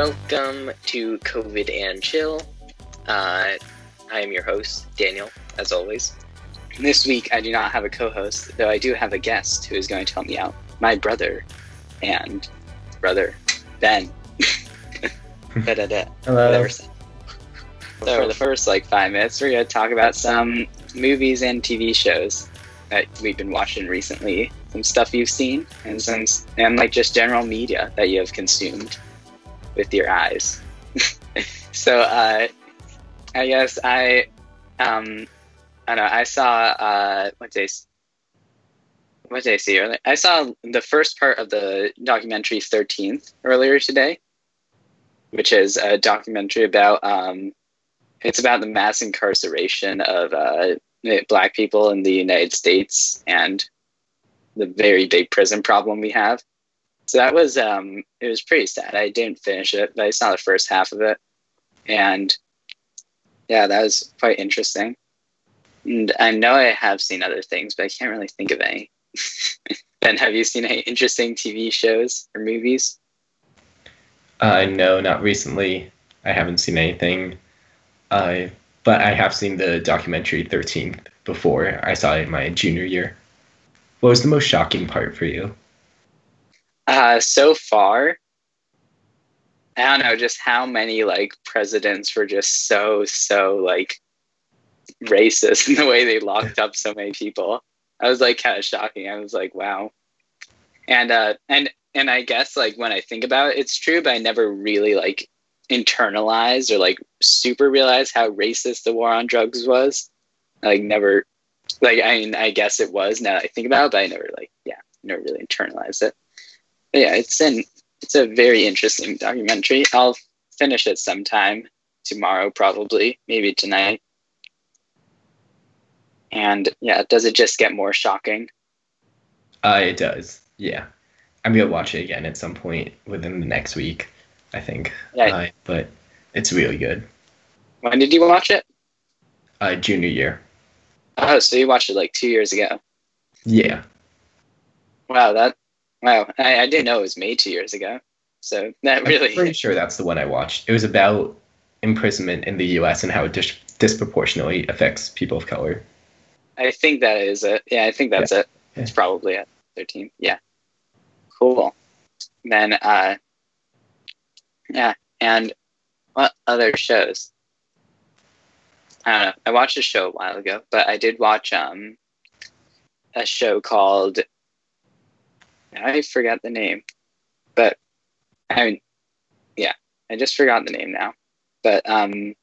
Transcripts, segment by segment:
Welcome to COVID and Chill. Uh, I am your host, Daniel, as always. This week, I do not have a co host, though I do have a guest who is going to help me out my brother and brother, Ben. Hello. So, for the first like five minutes, we're going to talk about some movies and TV shows that we've been watching recently, some stuff you've seen, and some and like just general media that you have consumed with your eyes. so uh, I guess I um I don't know I saw uh what day what did I see earlier? I saw the first part of the documentary 13th earlier today, which is a documentary about um it's about the mass incarceration of uh, black people in the United States and the very big prison problem we have. So that was um, it was pretty sad. I didn't finish it, but I saw the first half of it, and yeah, that was quite interesting. And I know I have seen other things, but I can't really think of any. ben, have you seen any interesting TV shows or movies? Uh, no, not recently. I haven't seen anything. Uh, but I have seen the documentary 13th before. I saw it in my junior year. What was the most shocking part for you? Uh, so far, I don't know just how many like presidents were just so so like racist in the way they locked up so many people. I was like kind of shocking. I was like, wow. And uh and and I guess like when I think about it, it's true, but I never really like internalized or like super realized how racist the war on drugs was. Like never like I mean I guess it was now that I think about it, but I never like yeah, never really internalized it. But yeah, it's an it's a very interesting documentary. I'll finish it sometime tomorrow, probably, maybe tonight. And yeah, does it just get more shocking? Uh, it does. Yeah, I'm gonna watch it again at some point within the next week. I think. Yeah. Uh, but it's really good. When did you watch it? Uh, junior year. Oh, so you watched it like two years ago. Yeah. Wow, that wow. I, I didn't know it was made two years ago. So that really I'm pretty sure that's the one I watched. It was about imprisonment in the U.S. and how it dis- disproportionately affects people of color. I think that is it. Yeah, I think that's it. Yeah. It's probably at 13. Yeah. Cool. Then uh yeah, and what other shows? I don't know. I watched a show a while ago, but I did watch um a show called I forgot the name. But I mean yeah, I just forgot the name now. But um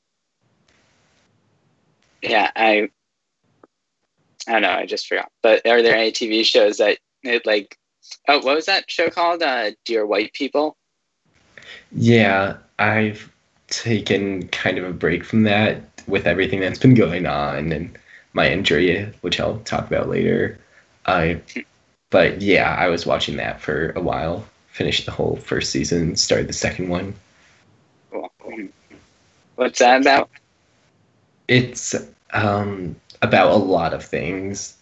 yeah, I I don't know, I just forgot. But are there any TV shows that it like oh what was that show called? Uh Dear White People? Yeah, I've taken kind of a break from that with everything that's been going on and my injury, which I'll talk about later. I, but yeah, I was watching that for a while. Finished the whole first season, started the second one. What's that about? It's um, about a lot of things.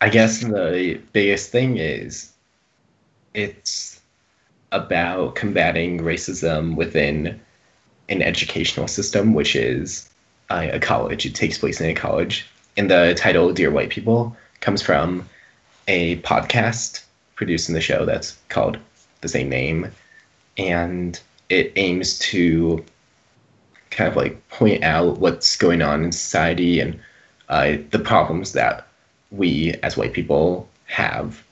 I guess the biggest thing is it's about combating racism within an educational system, which is uh, a college. It takes place in a college. And the title, Dear White People, comes from a podcast produced in the show that's called the same name. And it aims to kind of like point out what's going on in society and uh, the problems that we as white people have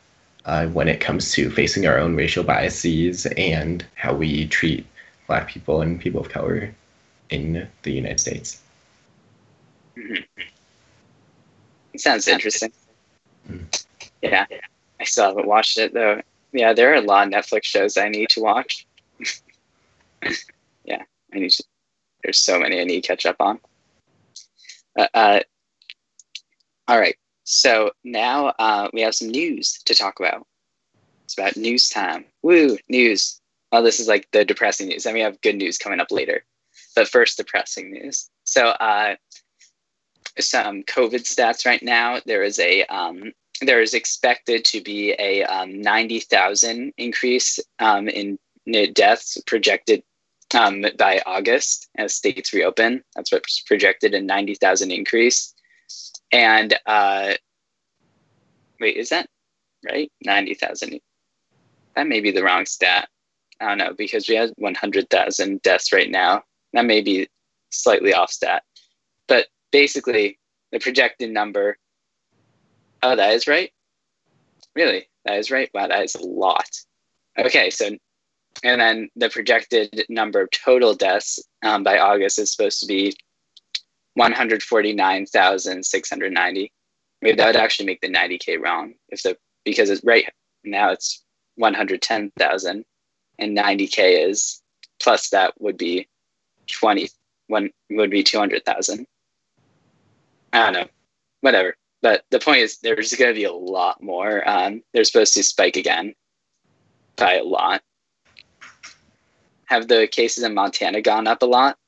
uh, when it comes to facing our own racial biases and how we treat black people and people of color in the United States. It sounds interesting. Mm. Yeah, I still haven't watched it though. Yeah, there are a lot of Netflix shows I need to watch. yeah, I need to. There's so many I need to catch up on. Uh, uh, all right, so now uh, we have some news to talk about. It's about news time. Woo, news. Oh, this is like the depressing news. And we have good news coming up later. But first, depressing news. So, uh, some COVID stats right now. There is a um, there is expected to be a um, ninety thousand increase um, in deaths projected um, by August as states reopen. That's what's projected a 90,000 increase. And uh, wait, is that right? 90,000. That may be the wrong stat. I don't know because we have 100,000 deaths right now. That may be slightly off stat. But basically, the projected number. Oh, that is right? Really? That is right? Wow, that is a lot. Okay, so and then the projected number of total deaths um, by August is supposed to be 149,690. Maybe that would actually make the 90k wrong if the because it's right now it's 110,000 and 90k is plus that would be 20 one would be 200,000. I don't know, whatever. But the point is, there's going to be a lot more. Um, they're supposed to spike again by a lot have the cases in Montana gone up a lot?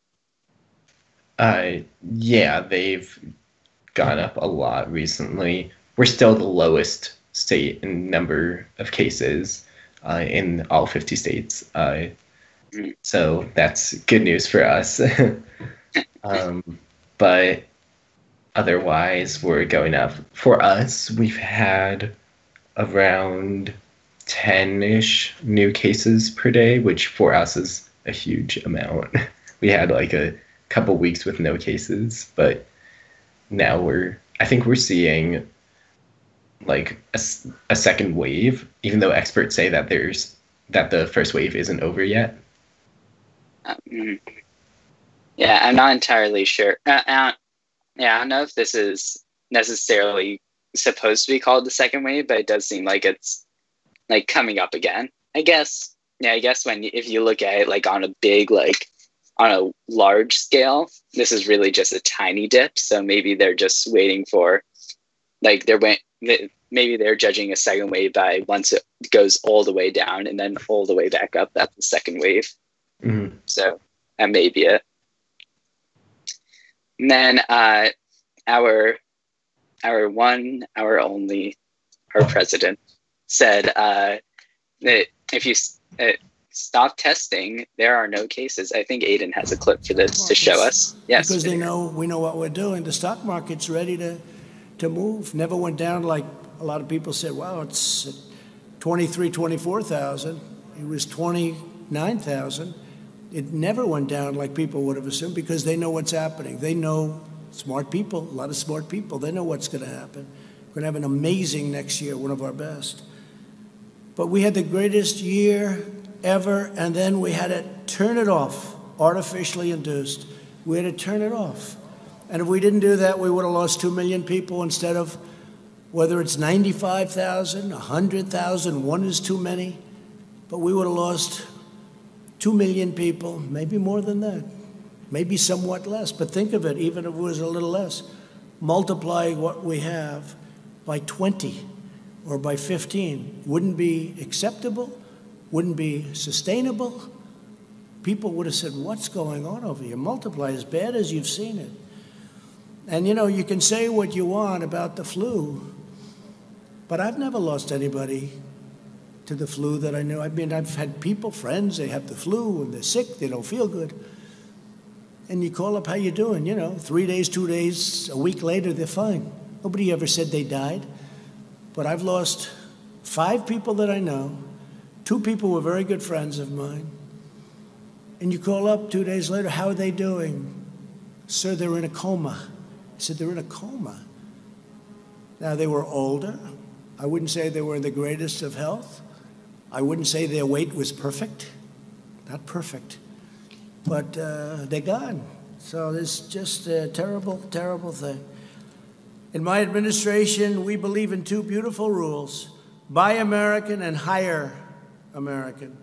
Uh, yeah, they've gone up a lot recently. We're still the lowest state in number of cases uh, in all 50 states. Uh, mm. so that's good news for us. um, but otherwise, we're going up. For us, we've had around 10 ish new cases per day, which for us is a huge amount. We had like a couple weeks with no cases, but now we're, I think we're seeing like a, a second wave, even though experts say that there's, that the first wave isn't over yet. Um, yeah, I'm not entirely sure. Uh, uh, yeah, I don't know if this is necessarily supposed to be called the second wave, but it does seem like it's like coming up again. I guess. Yeah, I guess when if you look at it like on a big like on a large scale, this is really just a tiny dip. So maybe they're just waiting for like they're went maybe they're judging a second wave by once it goes all the way down and then all the way back up. That's the second wave. Mm-hmm. So that may be it. And then uh, our our one, our only, our president said uh, that if you uh, stop testing, there are no cases. I think Aiden has a clip for this to show us. Yes, because they know we know what we're doing. The stock market's ready to to move. Never went down like a lot of people said. Wow, it's 23, 24,000. It was 29,000. It never went down like people would have assumed because they know what's happening. They know smart people, a lot of smart people. They know what's going to happen. We're going to have an amazing next year, one of our best. But we had the greatest year ever, and then we had to turn it off, artificially induced. We had to turn it off. And if we didn't do that, we would have lost 2 million people instead of whether it's 95,000, 100,000, one is too many. But we would have lost 2 million people, maybe more than that, maybe somewhat less. But think of it, even if it was a little less, multiply what we have by 20 or by 15 wouldn't be acceptable, wouldn't be sustainable. People would have said, What's going on over here? Multiply as bad as you've seen it. And you know, you can say what you want about the flu, but I've never lost anybody to the flu that I know. I mean, I've had people, friends, they have the flu and they're sick, they don't feel good. And you call up, how you doing? You know, three days, two days, a week later, they're fine. Nobody ever said they died. But I've lost five people that I know. Two people were very good friends of mine. And you call up two days later, how are they doing? Sir, they're in a coma. I said, they're in a coma. Now, they were older. I wouldn't say they were in the greatest of health. I wouldn't say their weight was perfect. Not perfect. But uh, they're gone. So it's just a terrible, terrible thing. In my administration, we believe in two beautiful rules buy American and hire American.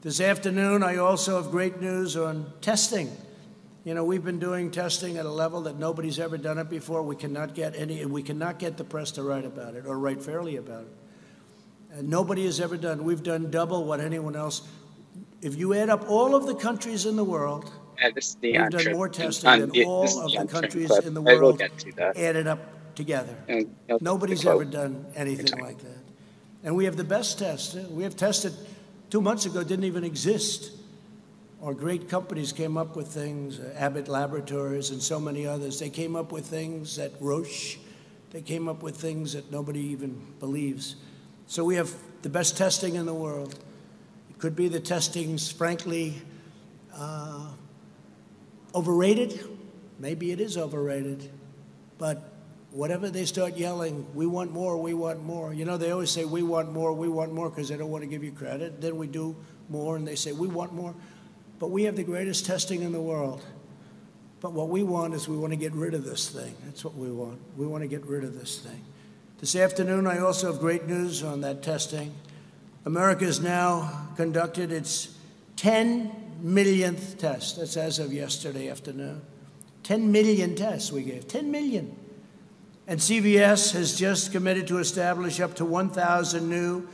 This afternoon, I also have great news on testing. You know, we've been doing testing at a level that nobody's ever done it before. We cannot get any, we cannot get the press to write about it or write fairly about it. And nobody has ever done. We've done double what anyone else. If you add up all of the countries in the world, yeah, we've done more testing than all of the countries in the world added up together. And, Nobody's ever done anything like that. And we have the best test. We have tested two months ago, didn't even exist. Our great companies came up with things, uh, Abbott Laboratories and so many others. They came up with things that Roche, they came up with things that nobody even believes. So we have the best testing in the world. It could be the testing's, frankly, uh, overrated. Maybe it is overrated. But whatever they start yelling, we want more, we want more. You know, they always say, we want more, we want more, because they don't want to give you credit. Then we do more, and they say, we want more. But we have the greatest testing in the world. But what we want is we want to get rid of this thing. That's what we want. We want to get rid of this thing. This afternoon, I also have great news on that testing. America has now conducted its 10 millionth test. That's as of yesterday afternoon. 10 million tests we gave. 10 million. And CVS has just committed to establish up to 1,000 new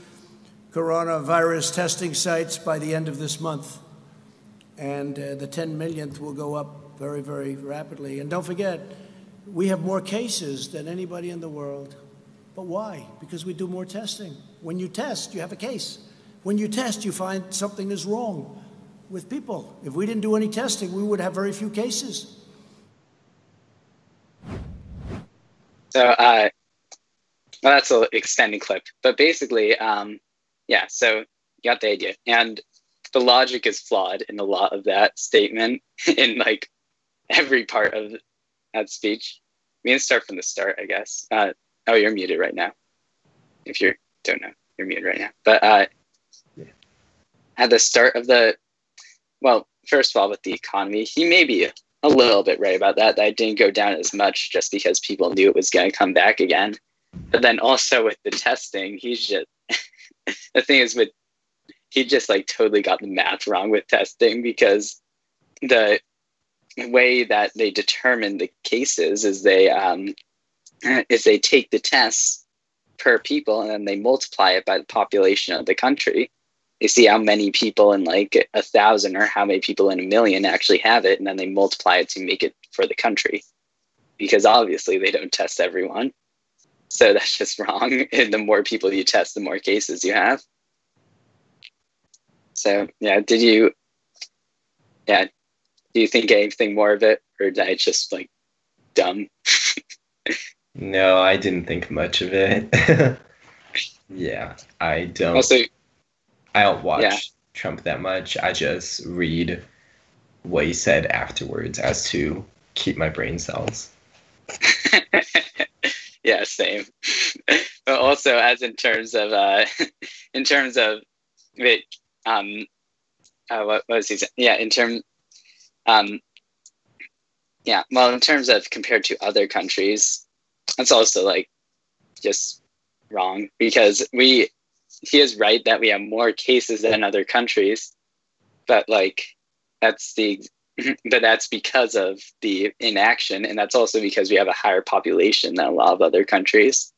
coronavirus testing sites by the end of this month. And uh, the 10 millionth will go up very, very rapidly. And don't forget, we have more cases than anybody in the world. But why? Because we do more testing. When you test, you have a case. When you test, you find something is wrong with people. If we didn't do any testing, we would have very few cases. So, uh, well, that's an extended clip, but basically, um, yeah. So you got the idea, and the logic is flawed in a lot of that statement, in like every part of that speech. We can start from the start, I guess. Uh, oh, you're muted right now. If you don't know, you're muted right now. But uh, at the start of the, well, first of all, with the economy, he may be a little bit right about that. That didn't go down as much just because people knew it was going to come back again. But then also with the testing, he's just the thing is with he just like totally got the math wrong with testing because the way that they determine the cases is they um, is they take the tests per people and then they multiply it by the population of the country they see how many people in like a thousand or how many people in a million actually have it and then they multiply it to make it for the country. Because obviously they don't test everyone. So that's just wrong. And the more people you test the more cases you have. So yeah did you yeah do you think anything more of it or did i just like dumb no i didn't think much of it yeah i don't also I don't watch Yeah. Trump that much. I just read what he said afterwards as to keep my brain cells. yeah, same. but also, as in terms of, uh, in terms of, wait, um, uh, what, what was he saying? Yeah, in terms, um, yeah, well, in terms of compared to other countries, that's also like just wrong because we, he is right that we have more cases than other countries, but like that's the but that's because of the inaction and that's also because we have a higher population than a lot of other countries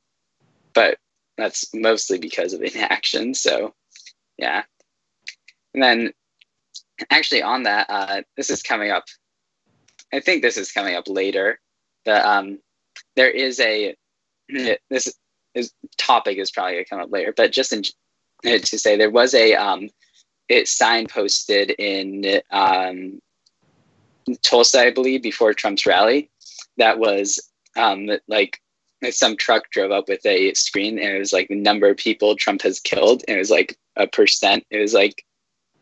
but that's mostly because of inaction so yeah. And then actually on that uh, this is coming up i think this is coming up later the um there is a this is topic is probably going to come up later but just in, to say there was a um it signposted in um Tulsa, I believe, before Trump's rally, that was um, like some truck drove up with a screen and it was like the number of people Trump has killed. And it was like a percent. It was like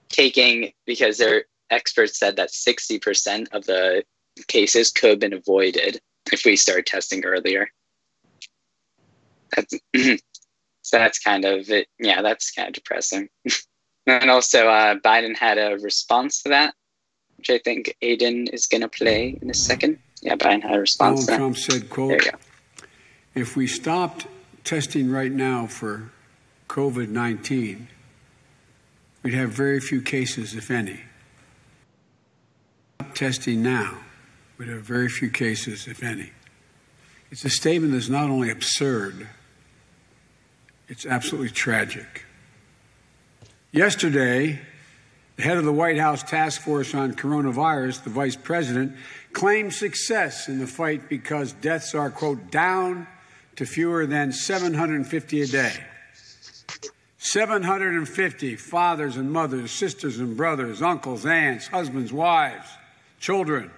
taking, because their experts said that 60% of the cases could have been avoided if we started testing earlier. That's, so that's kind of it. Yeah, that's kind of depressing. and also, uh, Biden had a response to that which I think Aiden is going to play in a second. Yeah, Biden had a response. Donald to that. Trump said, quote, if we stopped testing right now for COVID-19, we'd have very few cases, if any. Stop testing now, we'd have very few cases, if any. It's a statement that's not only absurd, it's absolutely tragic. Yesterday, the head of the White House task force on coronavirus, the vice president, claimed success in the fight because deaths are, quote, down to fewer than 750 a day. 750 fathers and mothers, sisters and brothers, uncles, aunts, husbands, wives, children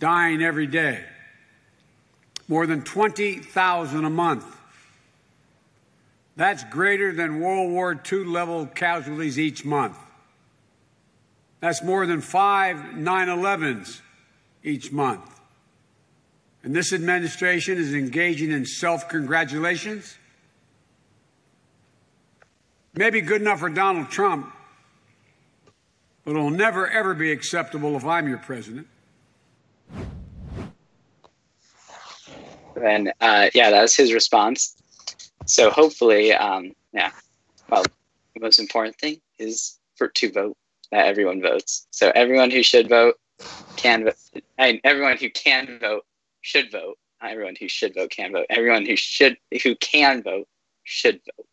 dying every day. More than 20,000 a month. That's greater than World War II level casualties each month. That's more than five 9 11s each month. And this administration is engaging in self congratulations. Maybe good enough for Donald Trump, but it'll never, ever be acceptable if I'm your president. And uh, yeah, that was his response. So hopefully, um, yeah, well, the most important thing is for to vote, that everyone votes. So everyone who should vote can vote. I everyone who can vote should vote. Not everyone who should vote can vote. Everyone who should who can vote should vote.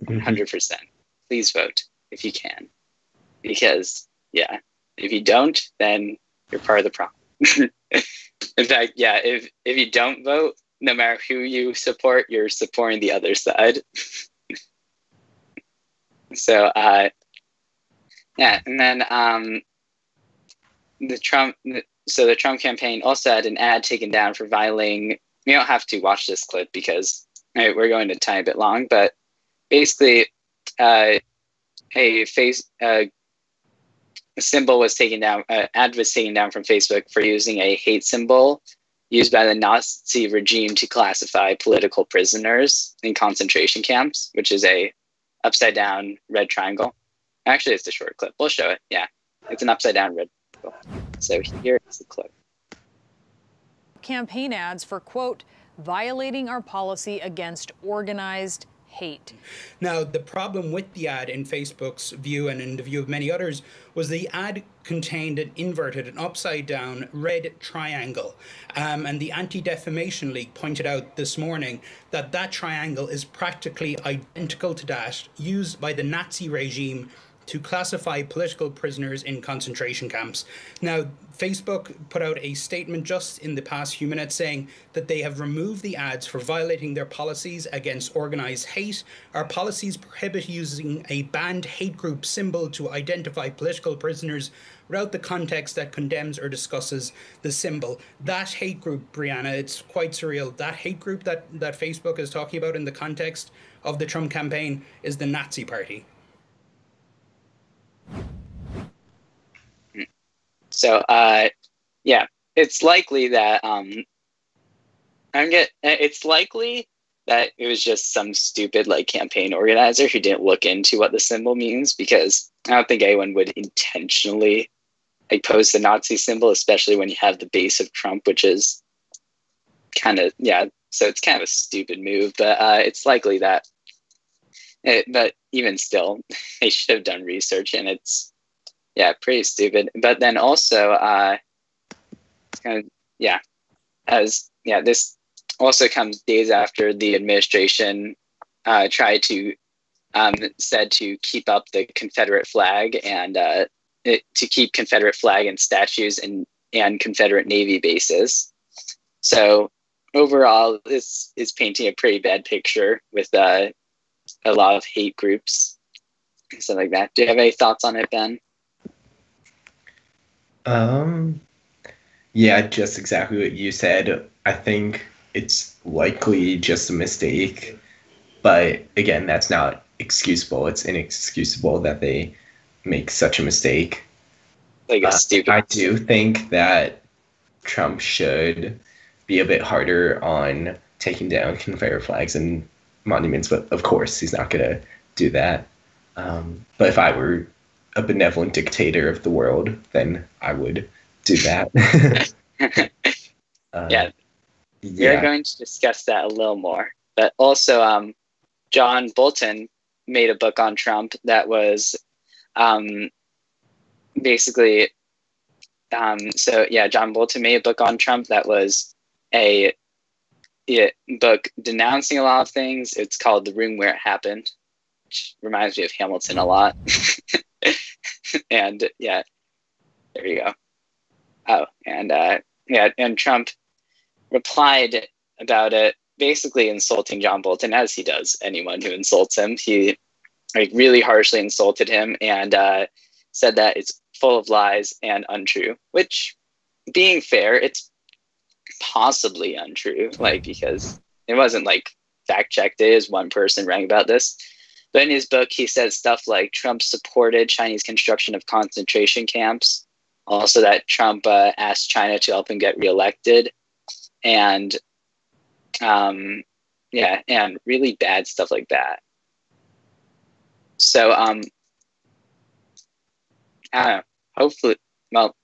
100 mm-hmm. percent. Please vote if you can, because yeah, if you don't, then you're part of the problem. In fact, yeah, if if you don't vote, no matter who you support, you're supporting the other side. so, uh, yeah, and then um, the Trump, so the Trump campaign also had an ad taken down for violating. You don't have to watch this clip because right, we're going to time a bit long, but basically, uh, a face uh, symbol was taken down. Uh, ad was taken down from Facebook for using a hate symbol used by the Nazi regime to classify political prisoners in concentration camps, which is a upside down red triangle. Actually, it's a short clip. We'll show it. Yeah, it's an upside down red. Triangle. So here is the clip. Campaign ads for quote violating our policy against organized hate. Now, the problem with the ad in Facebook's view and in the view of many others was the ad contained an inverted, an upside down red triangle. Um, and the Anti Defamation League pointed out this morning that that triangle is practically identical to that used by the Nazi regime to classify political prisoners in concentration camps. Now, Facebook put out a statement just in the past few minutes saying that they have removed the ads for violating their policies against organized hate. Our policies prohibit using a banned hate group symbol to identify political prisoners without the context that condemns or discusses the symbol. That hate group, Brianna, it's quite surreal. That hate group that, that Facebook is talking about in the context of the Trump campaign is the Nazi Party. So, uh, yeah, it's likely that um, I'm get. It's likely that it was just some stupid like campaign organizer who didn't look into what the symbol means because I don't think anyone would intentionally like post the Nazi symbol, especially when you have the base of Trump, which is kind of yeah. So it's kind of a stupid move, but uh, it's likely that. It, but even still, they should have done research, and it's yeah, pretty stupid. But then also, uh, kind of, yeah, as yeah, this also comes days after the administration uh, tried to um, said to keep up the Confederate flag and uh, it, to keep Confederate flag and statues and and Confederate Navy bases. So overall, this is painting a pretty bad picture with uh, a lot of hate groups, and stuff like that. Do you have any thoughts on it, Ben? Um, yeah, just exactly what you said. I think it's likely just a mistake, but again, that's not excusable. It's inexcusable that they make such a mistake. Like a uh. I do think that Trump should be a bit harder on taking down Confederate flags and monuments, but of course he's not gonna do that. Um, but if I were a benevolent dictator of the world, then I would do that. uh, yeah. yeah. We're going to discuss that a little more. But also, um, John Bolton made a book on Trump that was um, basically. Um, so, yeah, John Bolton made a book on Trump that was a book denouncing a lot of things. It's called The Room Where It Happened, which reminds me of Hamilton a lot. and yeah, there you go. Oh, and uh, yeah, and Trump replied about it basically insulting John Bolton as he does anyone who insults him. He like really harshly insulted him and uh, said that it's full of lies and untrue. Which, being fair, it's possibly untrue. Like because it wasn't like fact checked. It is one person writing about this. But in his book, he said stuff like Trump supported Chinese construction of concentration camps, also that Trump uh, asked China to help him get reelected, and um, yeah, and really bad stuff like that. So um, I know. Hopefully, well,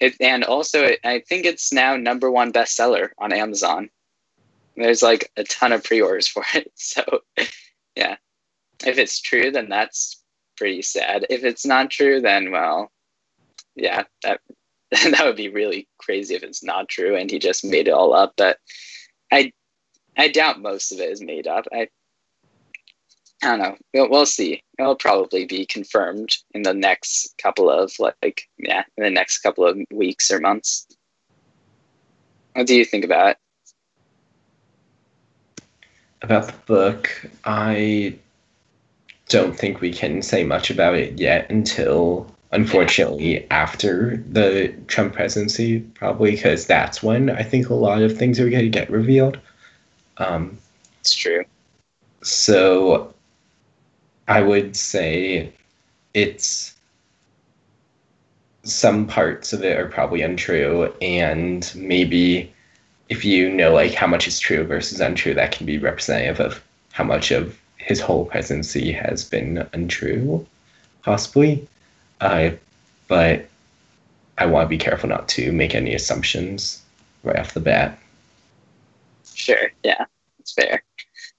it, and also it, I think it's now number one bestseller on Amazon. There's like a ton of pre-orders for it. So yeah, if it's true, then that's pretty sad. If it's not true, then well, yeah, that that would be really crazy if it's not true and he just made it all up. But I I doubt most of it is made up. I I don't know. We'll, we'll see. It'll probably be confirmed in the next couple of like yeah, in the next couple of weeks or months. What do you think about it? About the book, I don't think we can say much about it yet until unfortunately after the Trump presidency, probably because that's when I think a lot of things are going to get revealed. Um, it's true. So I would say it's some parts of it are probably untrue, and maybe if you know like how much is true versus untrue, that can be representative of how much of his whole presidency has been untrue, possibly. Uh, but I want to be careful not to make any assumptions right off the bat. Sure. Yeah, that's fair.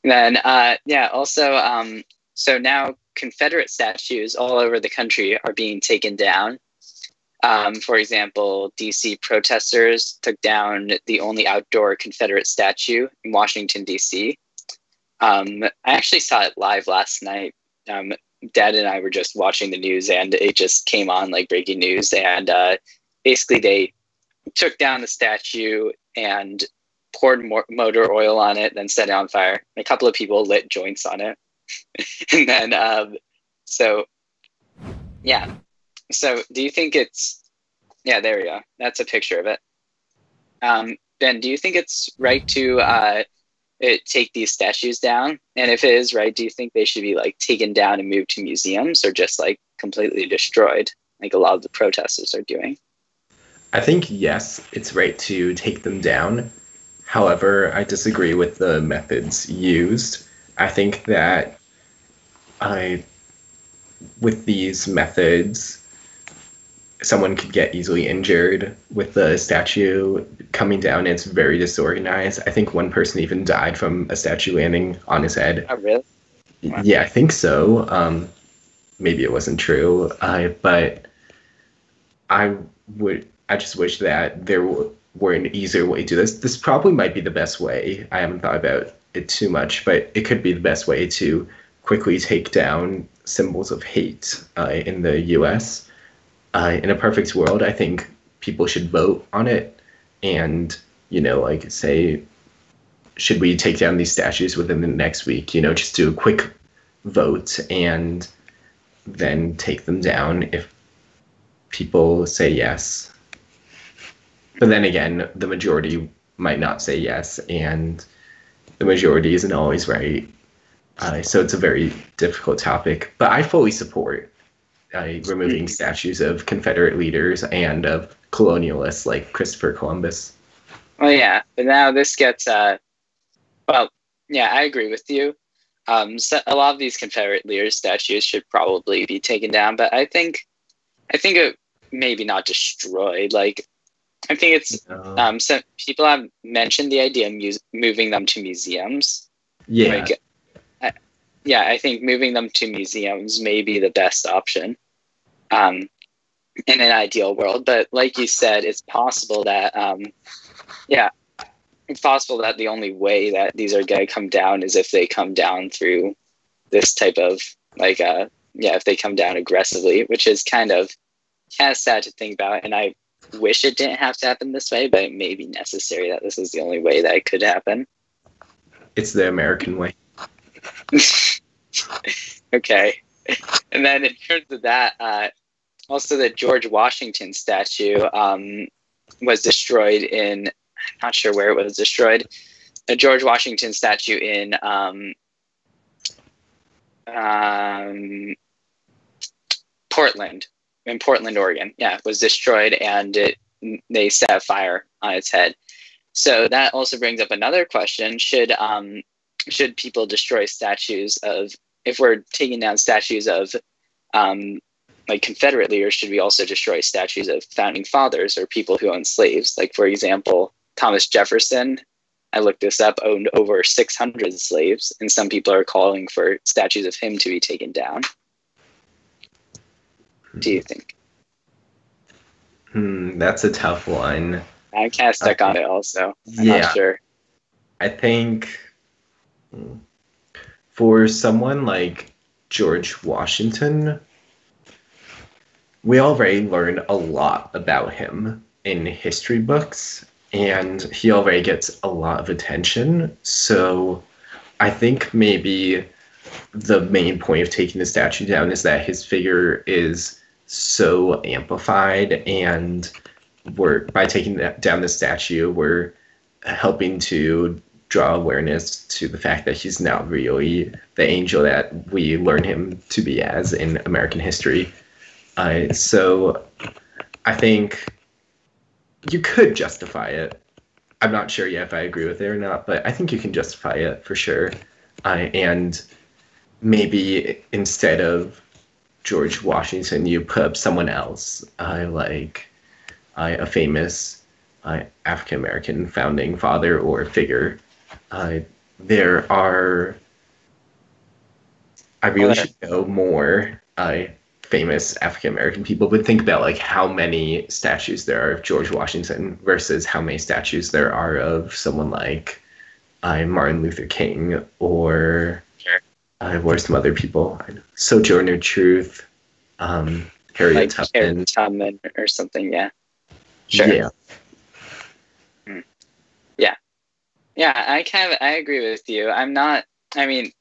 And then, uh, yeah, also, um, so now Confederate statues all over the country are being taken down. Um, for example, DC protesters took down the only outdoor Confederate statue in Washington, DC. Um, I actually saw it live last night. Um, Dad and I were just watching the news, and it just came on like breaking news. And uh, basically, they took down the statue and poured motor oil on it, then set it on fire. A couple of people lit joints on it, and then um, so yeah. So, do you think it's yeah? There we go. That's a picture of it. Um, ben, do you think it's right to uh, it, take these statues down? And if it is right, do you think they should be like taken down and moved to museums or just like completely destroyed, like a lot of the protesters are doing? I think yes, it's right to take them down. However, I disagree with the methods used. I think that I, with these methods, someone could get easily injured with the statue coming down. It's very disorganized. I think one person even died from a statue landing on his head. Oh, really? Wow. Yeah, I think so. Um, maybe it wasn't true, uh, but I would. I just wish that there were an easier way to do this. This probably might be the best way. I haven't thought about it too much, but it could be the best way to quickly take down symbols of hate uh, in the U.S uh, in a perfect world, I think people should vote on it and, you know, like say, should we take down these statues within the next week? You know, just do a quick vote and then take them down if people say yes. But then again, the majority might not say yes, and the majority isn't always right. Uh, so it's a very difficult topic. But I fully support uh, removing statues of Confederate leaders and of colonialists like Christopher Columbus. Well, yeah, but now this gets, uh, well, yeah, I agree with you. Um, so a lot of these Confederate leaders statues should probably be taken down, but I think, I think it maybe not destroyed. Like, I think it's no. um, some people have mentioned the idea of mu- moving them to museums. Yeah. Like, I, yeah, I think moving them to museums may be the best option um, in an ideal world. But like you said, it's possible that, um, yeah, it's possible that the only way that these are going to come down is if they come down through this type of like, uh, yeah, if they come down aggressively, which is kind of kind of sad to think about. And I wish it didn't have to happen this way, but it may be necessary that this is the only way that it could happen. it's the American way. okay. And then in terms of that, uh, also the George Washington statue um, was destroyed in, I'm not sure where it was destroyed, a George Washington statue in um, um, Portland, in Portland, Oregon. Yeah, was destroyed and it, they set fire on its head. So that also brings up another question: Should um, should people destroy statues of if we're taking down statues of um, like Confederate leaders, should we also destroy statues of founding fathers or people who owned slaves? Like, for example, Thomas Jefferson, I looked this up, owned over 600 slaves, and some people are calling for statues of him to be taken down. Do you think? Hmm, that's a tough one. I'm kind of stuck on it also. I'm yeah. not sure. I think hmm, for someone like George Washington, we already learn a lot about him in history books, and he already gets a lot of attention. So I think maybe the main point of taking the statue down is that his figure is so amplified and we're by taking down the statue we're helping to draw awareness to the fact that he's not really the angel that we learn him to be as in American history. Uh, so I think you could justify it. I'm not sure yet if I agree with it or not, but I think you can justify it for sure. Uh, and maybe instead of George Washington, you put up someone else, uh, like uh, a famous uh, African American founding father or figure uh, there are. I really should know more uh, famous African American people, but think about like how many statues there are of George Washington versus how many statues there are of someone like uh, Martin Luther King or uh, are some other people? Sojourner Truth, um, Harriet like Tubman. Harriet Tubman or something, yeah. Sure. Yeah. Yeah, I kind of I agree with you. I'm not. I mean,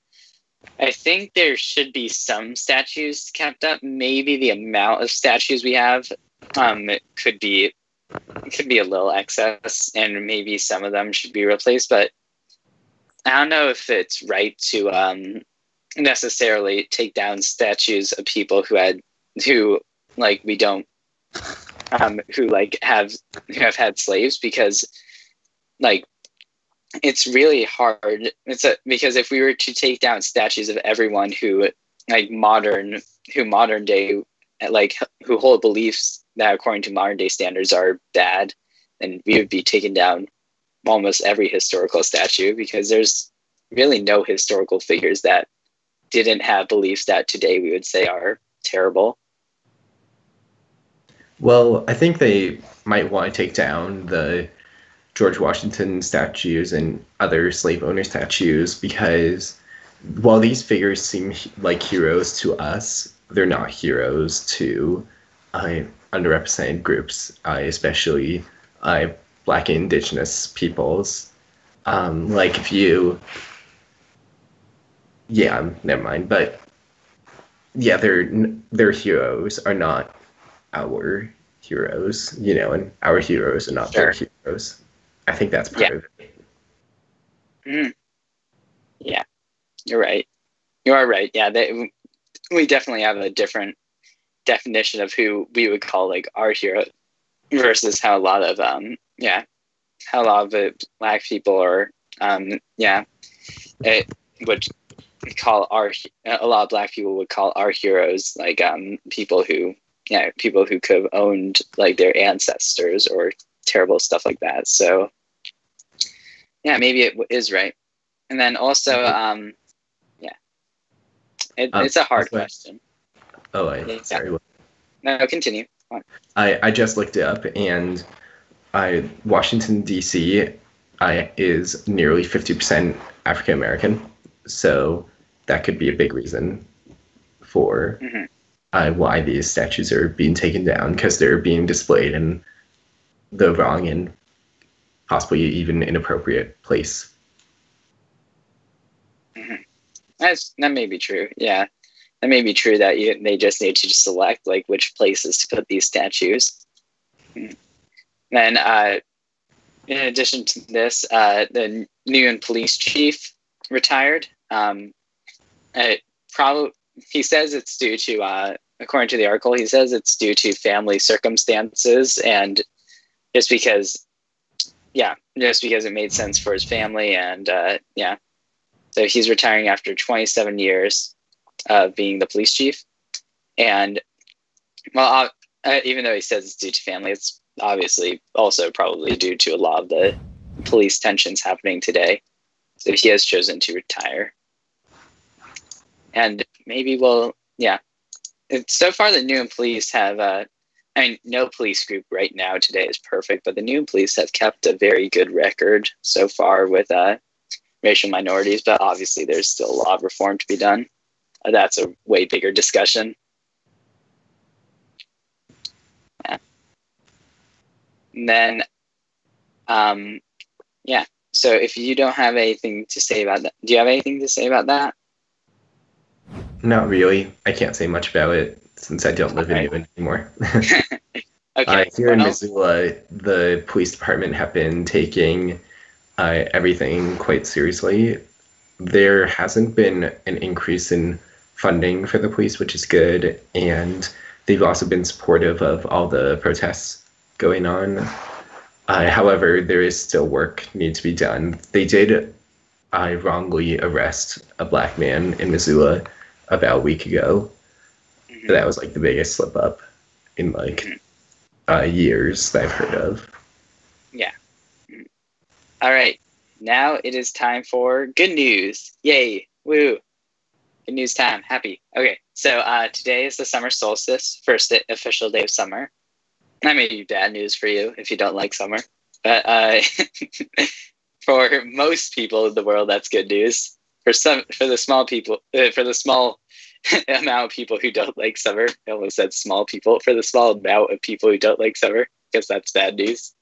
I think there should be some statues kept up. Maybe the amount of statues we have um, could be could be a little excess, and maybe some of them should be replaced. But I don't know if it's right to um, necessarily take down statues of people who had who like we don't um, who like have who have had slaves because like it's really hard. It's a, because if we were to take down statues of everyone who like modern who modern day like who hold beliefs that according to modern day standards are bad, then we would be taking down almost every historical statue because there's really no historical figures that didn't have beliefs that today we would say are terrible. Well, I think they might want to take down the George Washington statues and other slave owner statues because while these figures seem like heroes to us, they're not heroes to uh, underrepresented groups, uh, especially uh, Black and Indigenous peoples. Um, like if you, yeah, never mind. But yeah, their their heroes are not our heroes, you know, and our heroes are not sure. their heroes. I think that's part yeah. of it. Mm. Yeah, you're right. You are right. Yeah, they, we definitely have a different definition of who we would call like our hero versus how a lot of um yeah how a lot of black people or um yeah it would call our a lot of black people would call our heroes like um people who yeah people who could have owned like their ancestors or terrible stuff like that. So yeah, maybe it is right. And then also, um, yeah, it, um, it's a hard question. Oh, I, yeah. sorry. No, continue. I, I just looked it up and I Washington D.C. I is nearly fifty percent African American, so that could be a big reason for mm-hmm. uh, why these statues are being taken down because they're being displayed in the wrong and possibly even inappropriate place. Mm-hmm. That's that may be true. Yeah, that may be true that you, they just need to select like which places to put these statues. Mm-hmm. Then, uh, in addition to this, uh, the Newton police chief retired. Um, probably he says it's due to, uh, according to the article, he says it's due to family circumstances and just because, yeah, just because it made sense for his family and uh, yeah. So he's retiring after 27 years of being the police chief, and well, uh, even though he says it's due to family, it's obviously also probably due to a lot of the police tensions happening today. So he has chosen to retire. And maybe we'll, yeah. so far, the Newton police have, uh, I mean, no police group right now today is perfect, but the new police have kept a very good record so far with uh, racial minorities, but obviously there's still a lot of reform to be done. Uh, that's a way bigger discussion. And then, um, yeah. So if you don't have anything to say about that, do you have anything to say about that? Not really. I can't say much about it since I don't live okay. in Newton anymore. okay. Uh, here in Missoula, the police department have been taking uh, everything quite seriously. There hasn't been an increase in funding for the police, which is good, and they've also been supportive of all the protests going on. Uh, however, there is still work need to be done. They did uh, wrongly arrest a black man in Missoula about a week ago. That was like the biggest slip up in like mm-hmm. uh, years that I've heard of. Yeah. All right. Now it is time for good news. Yay. Woo. Good news time. Happy. Okay. So uh, today is the summer solstice, first official day of summer. I mean, bad news for you if you don't like summer. But uh, for most people in the world, that's good news. For some, for the small people, uh, for the small amount of people who don't like summer, I almost said small people. For the small amount of people who don't like summer, because that's bad news.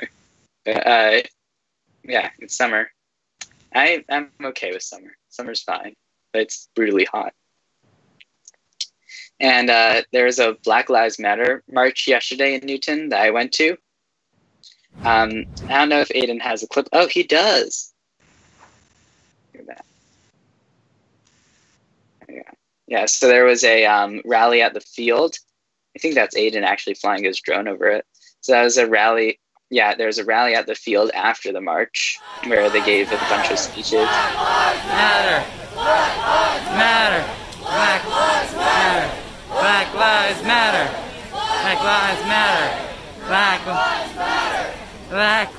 uh, yeah, it's summer. I I'm okay with summer. Summer's fine, but it's brutally hot. And uh, there was a Black Lives Matter march yesterday in Newton that I went to. Um, I don't know if Aiden has a clip. Oh, he does. Hear that. Yeah. Yeah. So there was a um, rally at the field. I think that's Aiden actually flying his drone over it. So that was a rally yeah, there was a rally at the field after the march where they gave a bunch of speeches. Matter. Matter. Black lives matter. Black lives matter. Black lives matter. Black lives matter. Black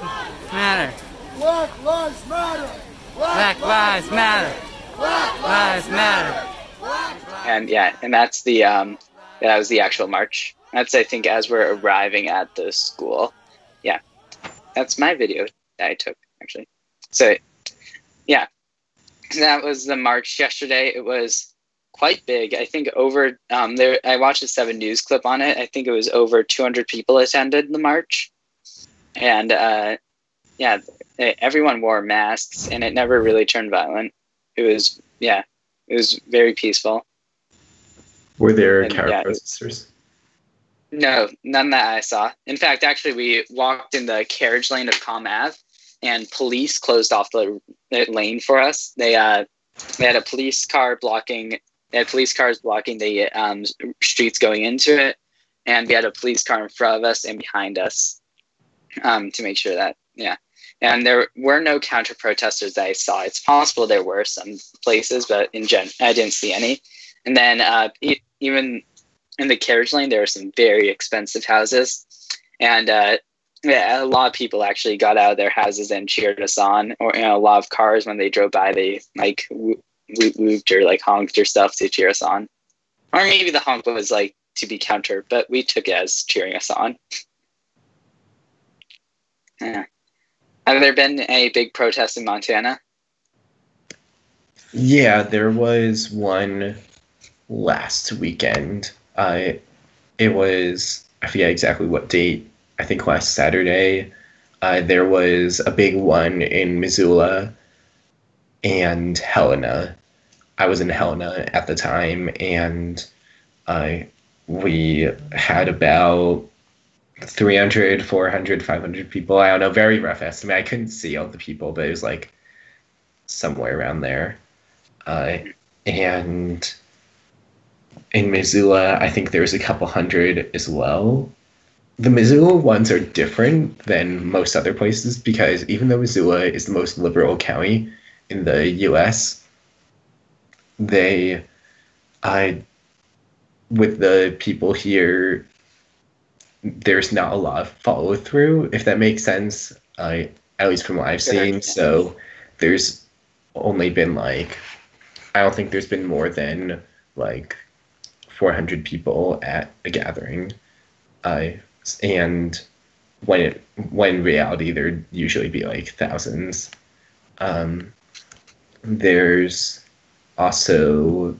matter. Black lives matter. Black lives matter. Black lives matter. And yeah, and that's the um that was the actual march. That's I think as we're arriving at the school yeah, that's my video that I took actually. So, yeah, that was the march yesterday. It was quite big. I think over um, there. I watched a Seven News clip on it. I think it was over 200 people attended the march, and uh, yeah, everyone wore masks, and it never really turned violent. It was yeah, it was very peaceful. Were there and, yeah, protesters? No, none that I saw. In fact, actually, we walked in the carriage lane of Comm Ave, and police closed off the lane for us. They uh, they had a police car blocking. They had police cars blocking the um, streets going into it, and we had a police car in front of us and behind us um, to make sure that yeah. And there were no counter protesters that I saw. It's possible there were some places, but in gen, I didn't see any. And then uh, even in the carriage lane, there are some very expensive houses, and uh, yeah, a lot of people actually got out of their houses and cheered us on. Or you know, a lot of cars when they drove by, they like whooped or like honked or stuff to cheer us on. Or maybe the honk was like to be counter, but we took it as cheering us on. yeah. Have there been any big protests in Montana? Yeah, there was one last weekend. Uh, it was I forget exactly what date. I think last Saturday. Uh, there was a big one in Missoula and Helena. I was in Helena at the time, and I we had about 300, 400, 500 people. I don't know, very rough estimate. I couldn't see all the people, but it was like somewhere around there. Uh, and in Missoula, I think there was a couple hundred as well. The Missoula ones are different than most other places because even though Missoula is the most liberal county in the U.S., they, I, with the people here, there's not a lot of follow through, if that makes sense. I, at least from what I've seen. So there's only been like, I don't think there's been more than like 400 people at a gathering. Uh, and when it when in reality there'd usually be like thousands. Um, there's also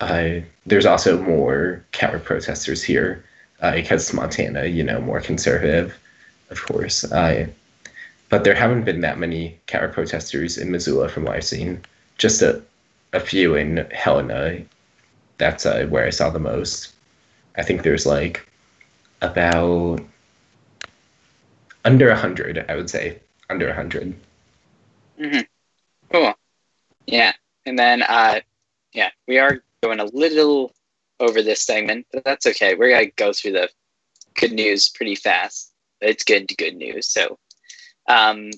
uh, there's also more counter protesters here uh, because Montana, you know, more conservative, of course. Uh, but there haven't been that many counter protesters in Missoula from what I've seen. Just a, a few in Helena. That's uh, where I saw the most. I think there's like about under a hundred. I would say under a 100 Mm-hmm. Cool. Yeah, and then uh, yeah, we are going a little over this segment, but that's okay. We're gonna go through the good news pretty fast. It's good to good news. So, um,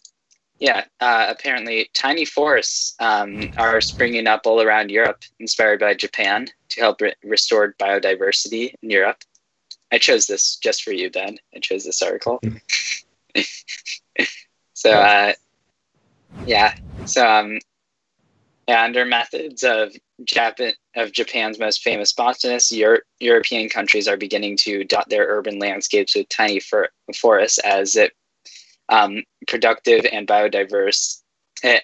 yeah, uh, apparently tiny forests um, are springing up all around Europe, inspired by Japan to help re- restore biodiversity in Europe. I chose this just for you, Ben. I chose this article. so, uh, yeah. So, um, yeah, under methods of Japan of Japan's most famous botanists, Euro- European countries are beginning to dot their urban landscapes with tiny for- forests as it um, productive and biodiverse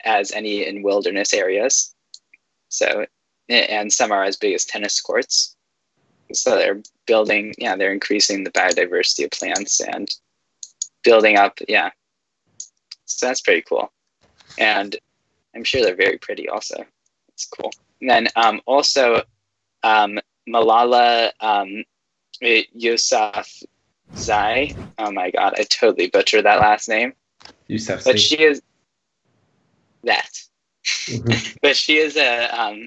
as any in wilderness areas. So, and some are as big as tennis courts. So they're building, yeah, they're increasing the biodiversity of plants and building up, yeah. So that's pretty cool. And I'm sure they're very pretty also. It's cool. And then um, also um, Malala um, Yousaf Zai. Oh my god, I totally butchered that last name. Yousaf But she is that. but she is a um,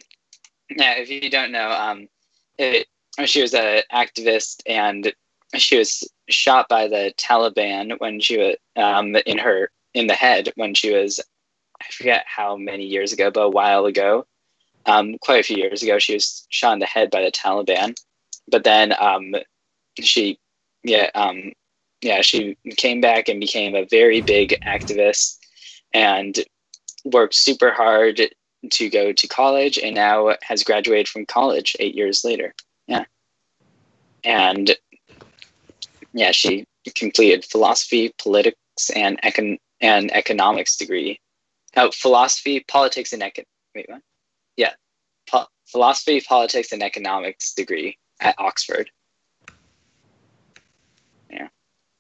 yeah. If you don't know, um, it, she was an activist and she was shot by the Taliban when she was um, in her in the head when she was I forget how many years ago, but a while ago, um, quite a few years ago, she was shot in the head by the Taliban. But then um, she, yeah, um, yeah, she came back and became a very big activist and worked super hard to go to college and now has graduated from college eight years later. Yeah. And yeah, she completed philosophy, politics, and econ- and economics degree oh, philosophy, politics, and econ. Wait, what? Yeah, po- philosophy, politics, and economics degree at Oxford. Yeah,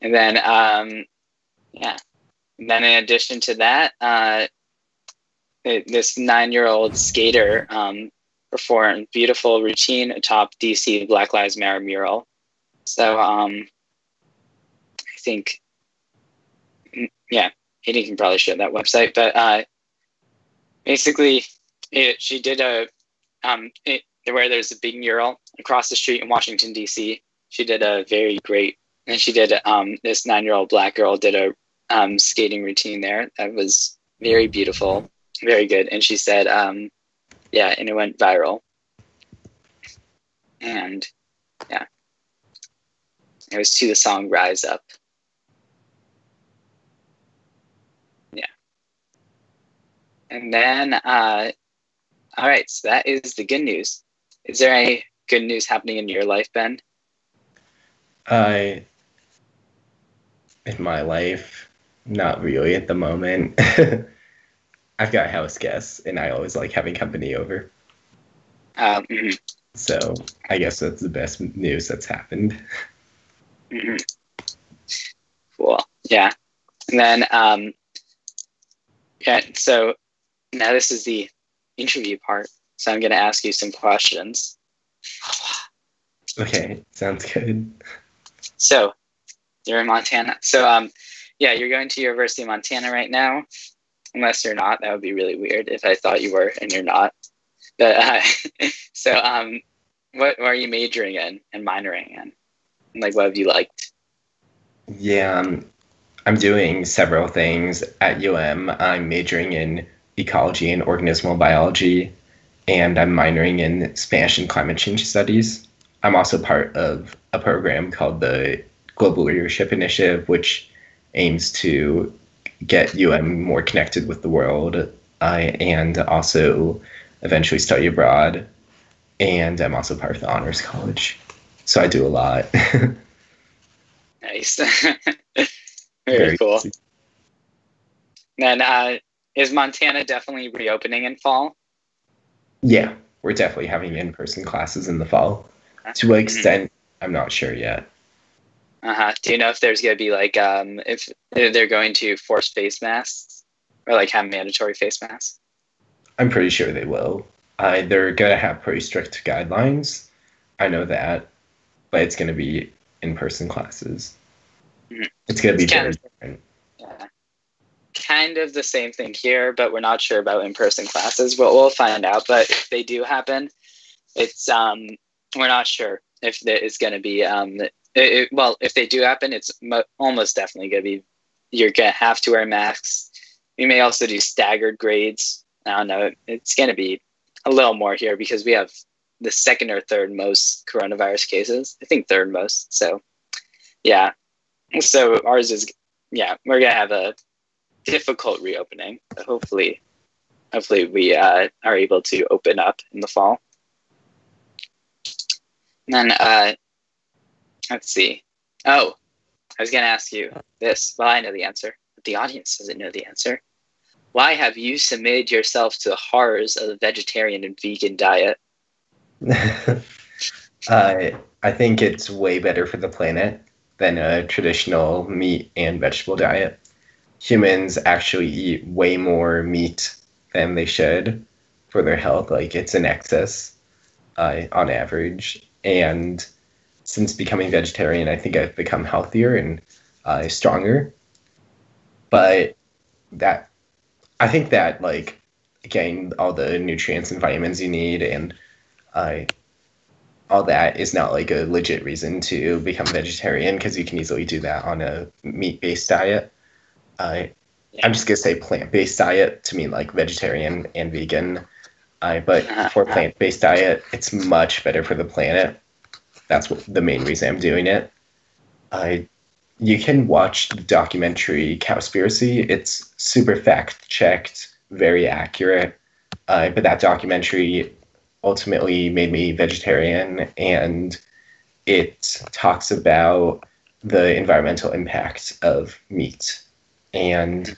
and then um, yeah, and then in addition to that, uh, this nine-year-old skater um, performed beautiful routine atop DC Black Lives Matter mural. So um, I think, mm, yeah, Hayden can probably share that website, but uh, basically, it, she did a um, it, where there's a big mural across the street in Washington D.C. She did a very great, and she did um, this nine-year-old black girl did a um, skating routine there that was very beautiful, very good, and she said, um, yeah, and it went viral, and yeah, it was to the song "Rise Up." And then, uh, all right, so that is the good news. Is there any good news happening in your life, Ben? I, in my life, not really at the moment. I've got house guests, and I always like having company over. Um, mhm, So I guess that's the best news that's happened. mhm. Cool. Yeah. And then, um, Okay, so now this is the interview part. So I'm going to ask you some questions. Okay, sounds good. So you're in Montana. So um, yeah, you're going to University of Montana right now. Unless you're not, that would be really weird if I thought you were and you're not. But uh, so um, what, are you majoring in and minoring in? Like, what have you liked? Yeah, um, I'm doing several things at UM. I'm majoring in ecology and organismal biology, and I'm minoring in Spanish and climate change studies. I'm also part of a program called the Global Leadership Initiative, which aims to get UM more connected with the world uh, and also eventually study abroad. And I'm also part of the Honors College. So I do a lot. nice. Very, Very cool. Easy. Then, uh, is Montana definitely reopening in fall? Yeah, we're definitely having in person classes in the fall. To what extent, mm-hmm. I'm not sure yet. Uh huh. Do you know if there's going to be like, um, if they're going to force face masks or like have mandatory face masks? I'm pretty sure they will. Uh, they're going to have pretty strict guidelines. I know that, but it's going to be in person classes. Mm-hmm. It's going to be very different. Kind of the same thing here, but we're not sure about in person classes. We'll, we'll find out. But if they do happen, it's um, we're not sure if is going to be um, it, it, well, if they do happen, it's mo- almost definitely going to be you're going to have to wear masks. We may also do staggered grades. I don't know. It's going to be a little more here because we have the second or third most coronavirus cases. I think third most. So, yeah, so ours is yeah we're gonna have a difficult reopening hopefully hopefully we uh, are able to open up in the fall. And then uh, let's see. Oh i was gonna ask you this. Well i know the answer but the audience doesn't know the answer. Why have you submitted yourself to the horrors of the vegetarian and vegan diet? Uh, i think it's way better for the planet than a traditional meat and vegetable diet. Humans actually eat way more meat than they should for their health. Like it's in excess uh, on average. And since becoming vegetarian, I think I've become healthier and uh, stronger. But that, I think that like getting all the nutrients and vitamins you need and uh, all that is not like a legit reason to become vegetarian because you can easily do that on a meat based diet. Yeah. I'm just gonna say plant based diet to mean like vegetarian and vegan. Uh, but for plant based diet, it's much better for the planet. That's what, the main reason I'm doing it. Uh, you can watch the documentary Cowspiracy. It's super fact checked, very accurate. Uh, but that documentary ultimately made me vegetarian and it talks about the environmental impact of meat and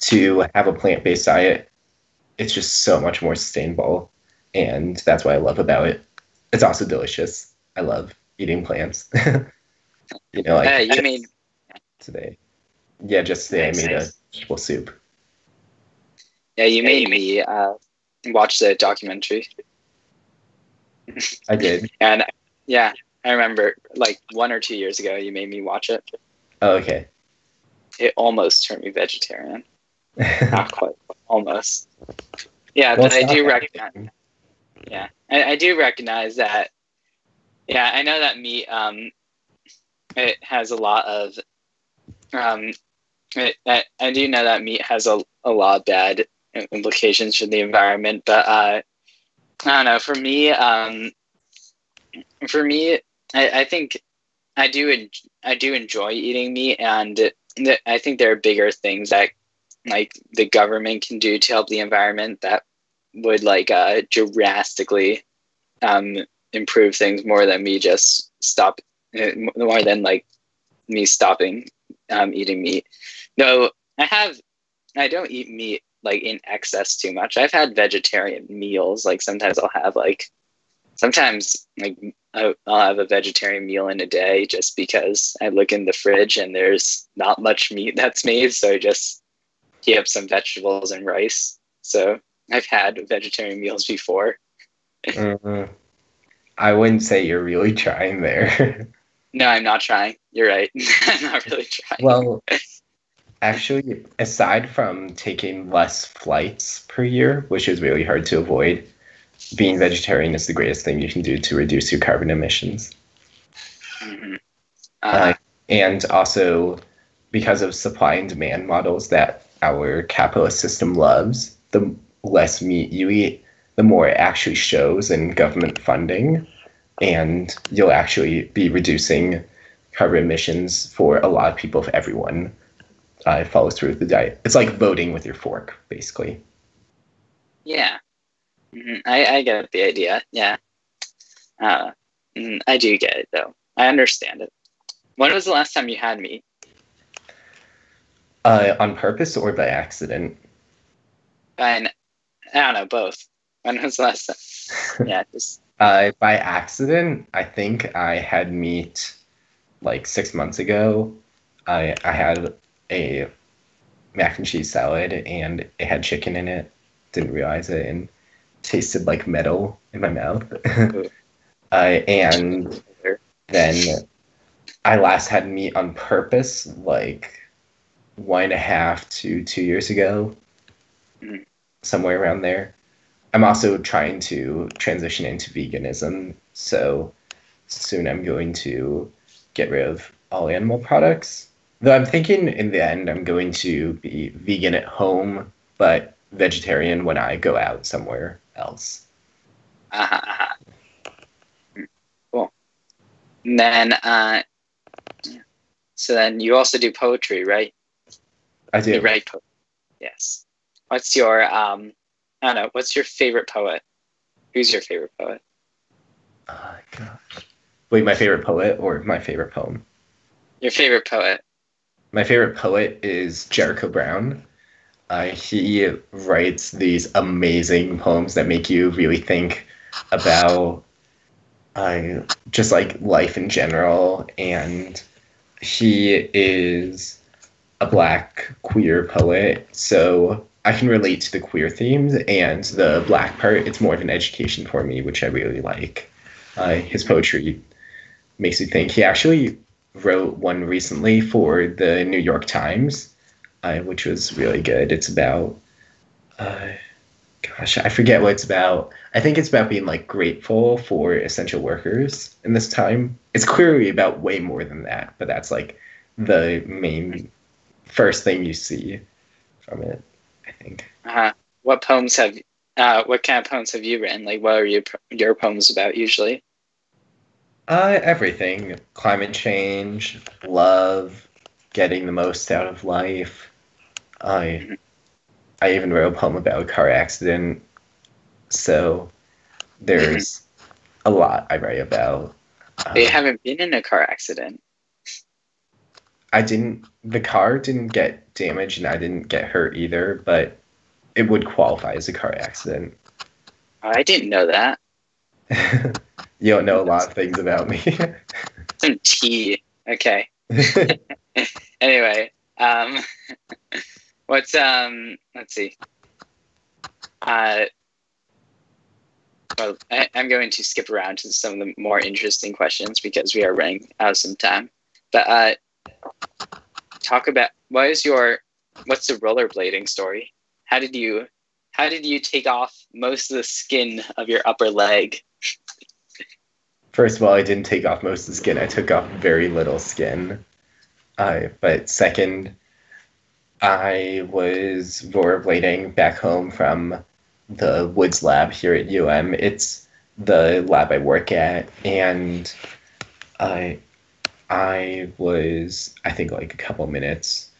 to have a plant-based diet it's just so much more sustainable and that's what i love about it it's also delicious i love eating plants you know like uh, you mean today yeah just today i made a vegetable soup yeah you made me uh, watch the documentary. I did. and yeah, I remember like one or two years ago, you made me watch it. Oh, okay. It almost turned me vegetarian. Not quite, almost. Yeah, well, but I do recognize. Yeah, I, I do recognize that. Yeah, I know that meat. Um, it has a lot of. Um, it, I, I do know that meat has a, a lot of bad implications for the environment. But uh, I don't know. For me, um, for me, I, I think I do en- I do enjoy eating meat, and I think there are bigger things that like the government can do to help the environment that would like uh, drastically um, improve things more than me just stop uh, more than like me stopping um, eating meat. No, I have I don't eat meat like in excess too much. I've had vegetarian meals. Like sometimes I'll have like sometimes like I'll have a vegetarian meal in a day just because I look in the fridge and there's not much meat that's made. So I just heat up some vegetables and rice. So I've had vegetarian meals before. Mhm. I wouldn't say you're really trying there. No, I'm not trying. You're right. I'm not really trying. well, actually, aside from taking less flights per year, which is really hard to avoid, being vegetarian is the greatest thing you can do to reduce your carbon emissions. Mhm. Uh, Uh, and also because of supply and demand models that our capitalist system loves, the less meat you eat, the more it actually shows in government funding, and you'll actually be reducing carbon emissions for a lot of people if everyone uh, follows through with the diet. It's like voting with your fork, basically. yeah. Mhm. I, I get the idea. Yeah. Uh, mm, I do get it, though. I understand it. When was the last time you had meat? Uh, on purpose or by accident? And I don't know, both. When was the last time? Yeah, just Uh, by accident, I think I had meat like six months ago. I I had a mac and cheese salad and it had chicken in it. Didn't realize it and tasted like metal in my mouth. uh, and then I last had meat on purpose like one and a half to two years ago, Mhm. somewhere around there. I'm also trying to transition into veganism, so soon I'm going to get rid of all animal products. Though I'm thinking in the end I'm going to be vegan at home, but vegetarian when I go out somewhere else. Uh-huh, Cool. And then, uh, so then you also do poetry, right? I do. You write poetry. Yes. What's your, um, I don't know, what's your favorite poet? Who's your favorite poet? Oh, gosh. Wait, my favorite poet or my favorite poem? Your favorite poet? My favorite poet is Jericho Brown. Uh, he writes these amazing poems that make you really think about uh, just like life in general. And he is a black queer poet, so I can relate to the queer themes and the black part. It's more of an education for me, which I really like. Uh, his poetry makes me think. He actually wrote one recently for the New York Times, uh, which was really good. It's about, uh, gosh, I forget what it's about. I think it's about being like grateful for essential workers in this time. It's clearly about way more than that, but that's like the main first thing you see from it. I think. Uh-huh. What poems have, uh, what kind of poems have you written? Like, what are your, your poems about usually? Uh, everything. Climate change, love, getting the most out of life. I I even wrote a poem about a car accident. So there's a lot I write about. They Um, haven't been in a car accident. I didn't the car didn't get damaged and I didn't get hurt either, but it would qualify as a car accident. I didn't know that. you don't know a lot of things about me. Some tea. Okay. anyway, um, what's um? Let's see. Uh, well, I, I'm going to skip around to some of the more interesting questions because we are running out of some time. But uh, talk about what is your what's the rollerblading story? How did you how did you take off most of the skin of your upper leg? First of all, I didn't take off most of the skin. I took off very little skin. Uh, but second, I was rollerblading back home from the Woods Lab here at UM. It's the lab I work at, and I I was I think like a couple minutes.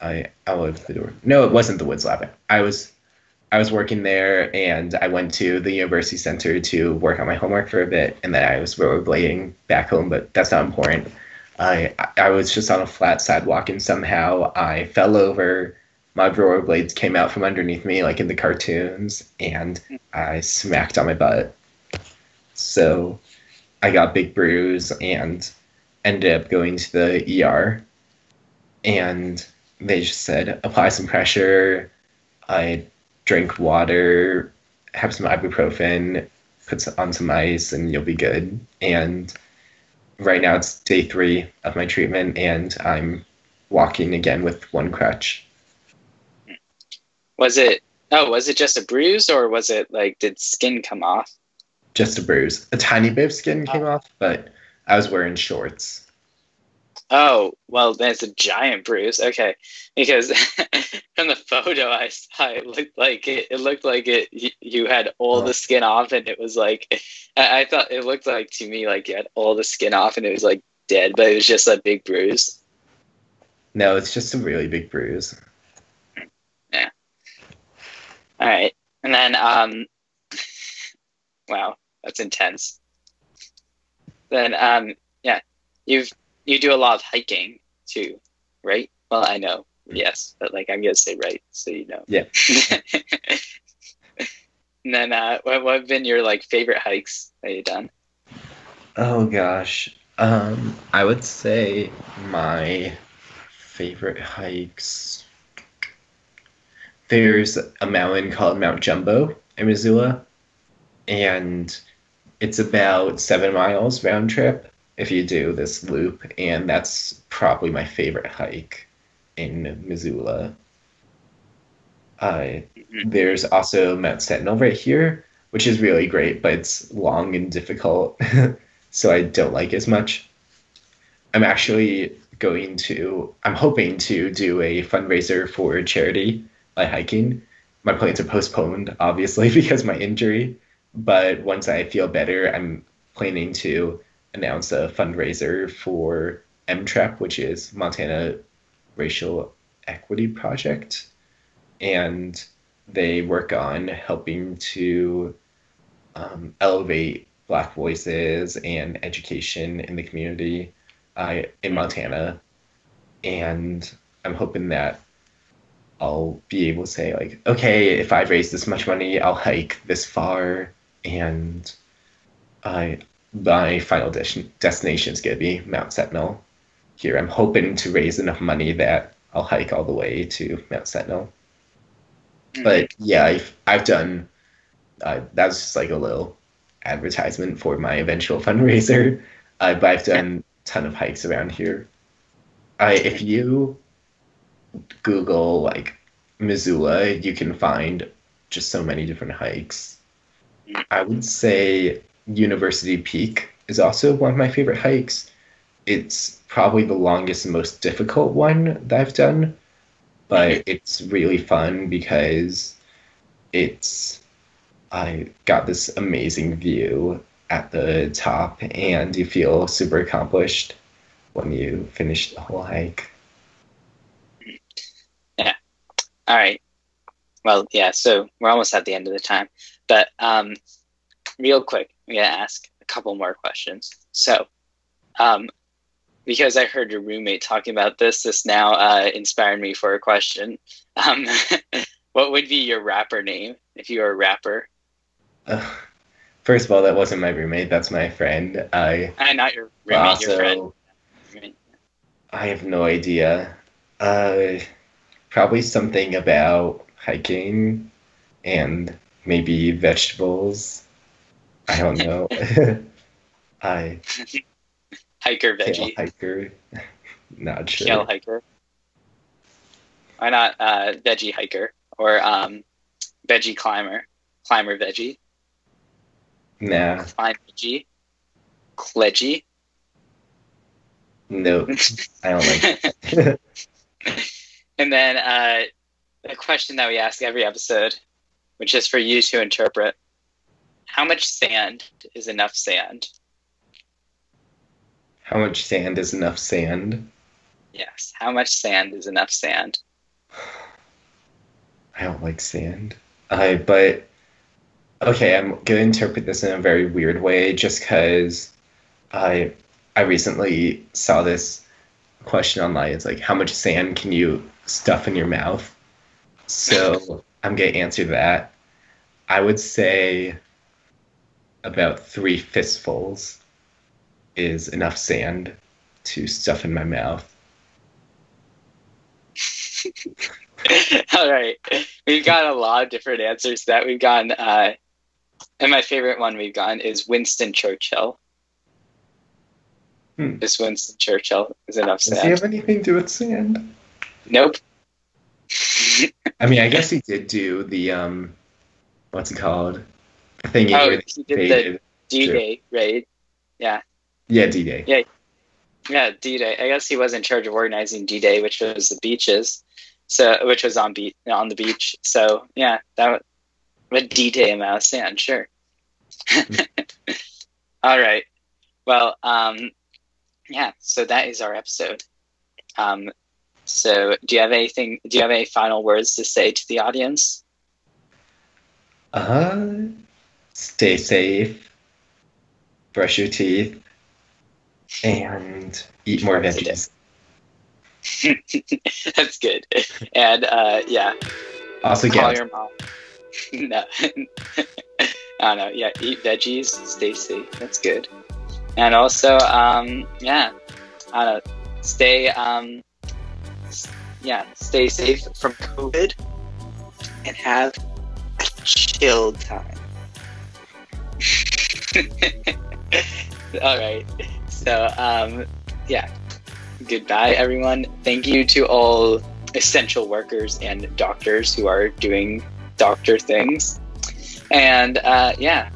I out of the door. No, it wasn't the Woods Lab. I was I was working there and I went to the university center to work on my homework for a bit and then I was rollerblading back home, but that's not important. I I was just on a flat sidewalk and somehow I fell over. My rollerblades came out from underneath me like in the cartoons and I smacked on my butt. So I got big bruise and ended up going to the ER. And they just said apply some pressure. I drink water, have some ibuprofen, put on some ice, and you'll be good. And right now it's day three of my treatment, and I'm walking again with one crutch. Was it? Oh, was it just a bruise, or was it like did skin come off? Just a bruise. A tiny bit of skin oh. came off, but I was wearing shorts. Oh, well, that's a giant bruise. Okay, because from the photo I saw, it looked like it. It looked like it. You, you had all Oh. the skin off, and it was like, I, I thought it looked like to me like you had all the skin off, and it was like dead, but it was just a big bruise. No, it's just a really big bruise. Yeah. All right, and then um, wow, that's intense. Then um, yeah, you've you do a lot of hiking too, right? Well, I know, yes, but like I'm gonna say right, so you know. Yeah. and then uh, what what have been your like favorite hikes that you've done? Oh gosh. Um, I would say my favorite hikes. There's a mountain called Mount Jumbo in Missoula, and it's about seven miles round trip if you do this loop, and that's probably my favorite hike in Missoula. Uh, there's also Mount Sentinel right here, which is really great, but it's long and difficult, so I don't like as much. I'm actually going to, I'm hoping to do a fundraiser for charity by hiking. My plans are postponed, obviously, because of my injury, but once I feel better, I'm planning to announce a fundraiser for MTREP, which is Montana Racial Equity Project. And they work on helping to um, elevate Black voices and education in the community uh, in Montana. And I'm hoping that I'll be able to say, like, okay, if I've raised this much money, I'll hike this far. And I, my final des- destination is going to be Mount Sentinel. Here, I'm hoping to raise enough money that I'll hike all the way to Mount Sentinel. But yeah, I've, I've done, uh, that was just like a little advertisement for my eventual fundraiser. Uh, but I've done a ton of hikes around here. I, if you Google like Missoula, you can find just so many different hikes. I would say University Peak is also one of my favorite hikes. It's probably the longest and most difficult one that I've done, but it's really fun because it's I got this amazing view at the top and you feel super accomplished when you finish the whole hike. Yeah. All right. Well, yeah. So we're almost at the end of the time, but um, real quick, I'm gonna ask a couple more questions. So, um, because I heard your roommate talking about this, this now uh, inspired me for a question. Um, what would be your rapper name if you were a rapper? Uh, first of all, that wasn't my roommate. That's my friend. I Uh, not your roommate, your friend. also I have no idea. Uh, probably something about hiking and maybe vegetables. I don't know. I Hiker, kale veggie, hiker. Not sure. kale hiker. Why not uh, veggie hiker or um, veggie climber, climber veggie, Nah, climb veggie, cledgy. no, I don't like. And then uh, a question that we ask every episode, which is for you to interpret. How much sand is enough sand? How much sand is enough sand? Yes. How much sand is enough sand? I don't like sand. I but okay, I'm gonna interpret this in a very weird way just because I I recently saw this question online. It's like how much sand can you stuff in your mouth? So I'm gonna answer that. I would say about three fistfuls is enough sand to stuff in my mouth. All right. We've got a lot of different answers to that. We've gotten, uh, and my favorite one we've gotten is Winston Churchill. Hmm. Just Winston Churchill is enough Does he have anything to do with sand? Nope. I mean, I guess he did do the um, what's it called? Thing Oh, they he did the- D-Day raid. yeah, Yeah, D-Day. Yeah. Yeah, D-Day. I guess he was in charge of organizing D-Day, which was the beaches. So, which was on beach on the beach. So, yeah, that was D Day amount of sand, sure. All right. Well, um, yeah. So that is our episode. Um, so, do you have anything? Do you have any final words to say to the audience? Uh, stay safe, brush your teeth, and eat more veggies. That's good. And uh, yeah, Also, call get your mom. no, I don't know. Yeah, eat veggies, stay safe. That's good. And also, um, yeah, I don't know, stay, um, yeah, stay safe from COVID, and have a chill time. All right. So, um, yeah. Goodbye, everyone. Thank you to all essential workers and doctors who are doing doctor things. And uh, yeah,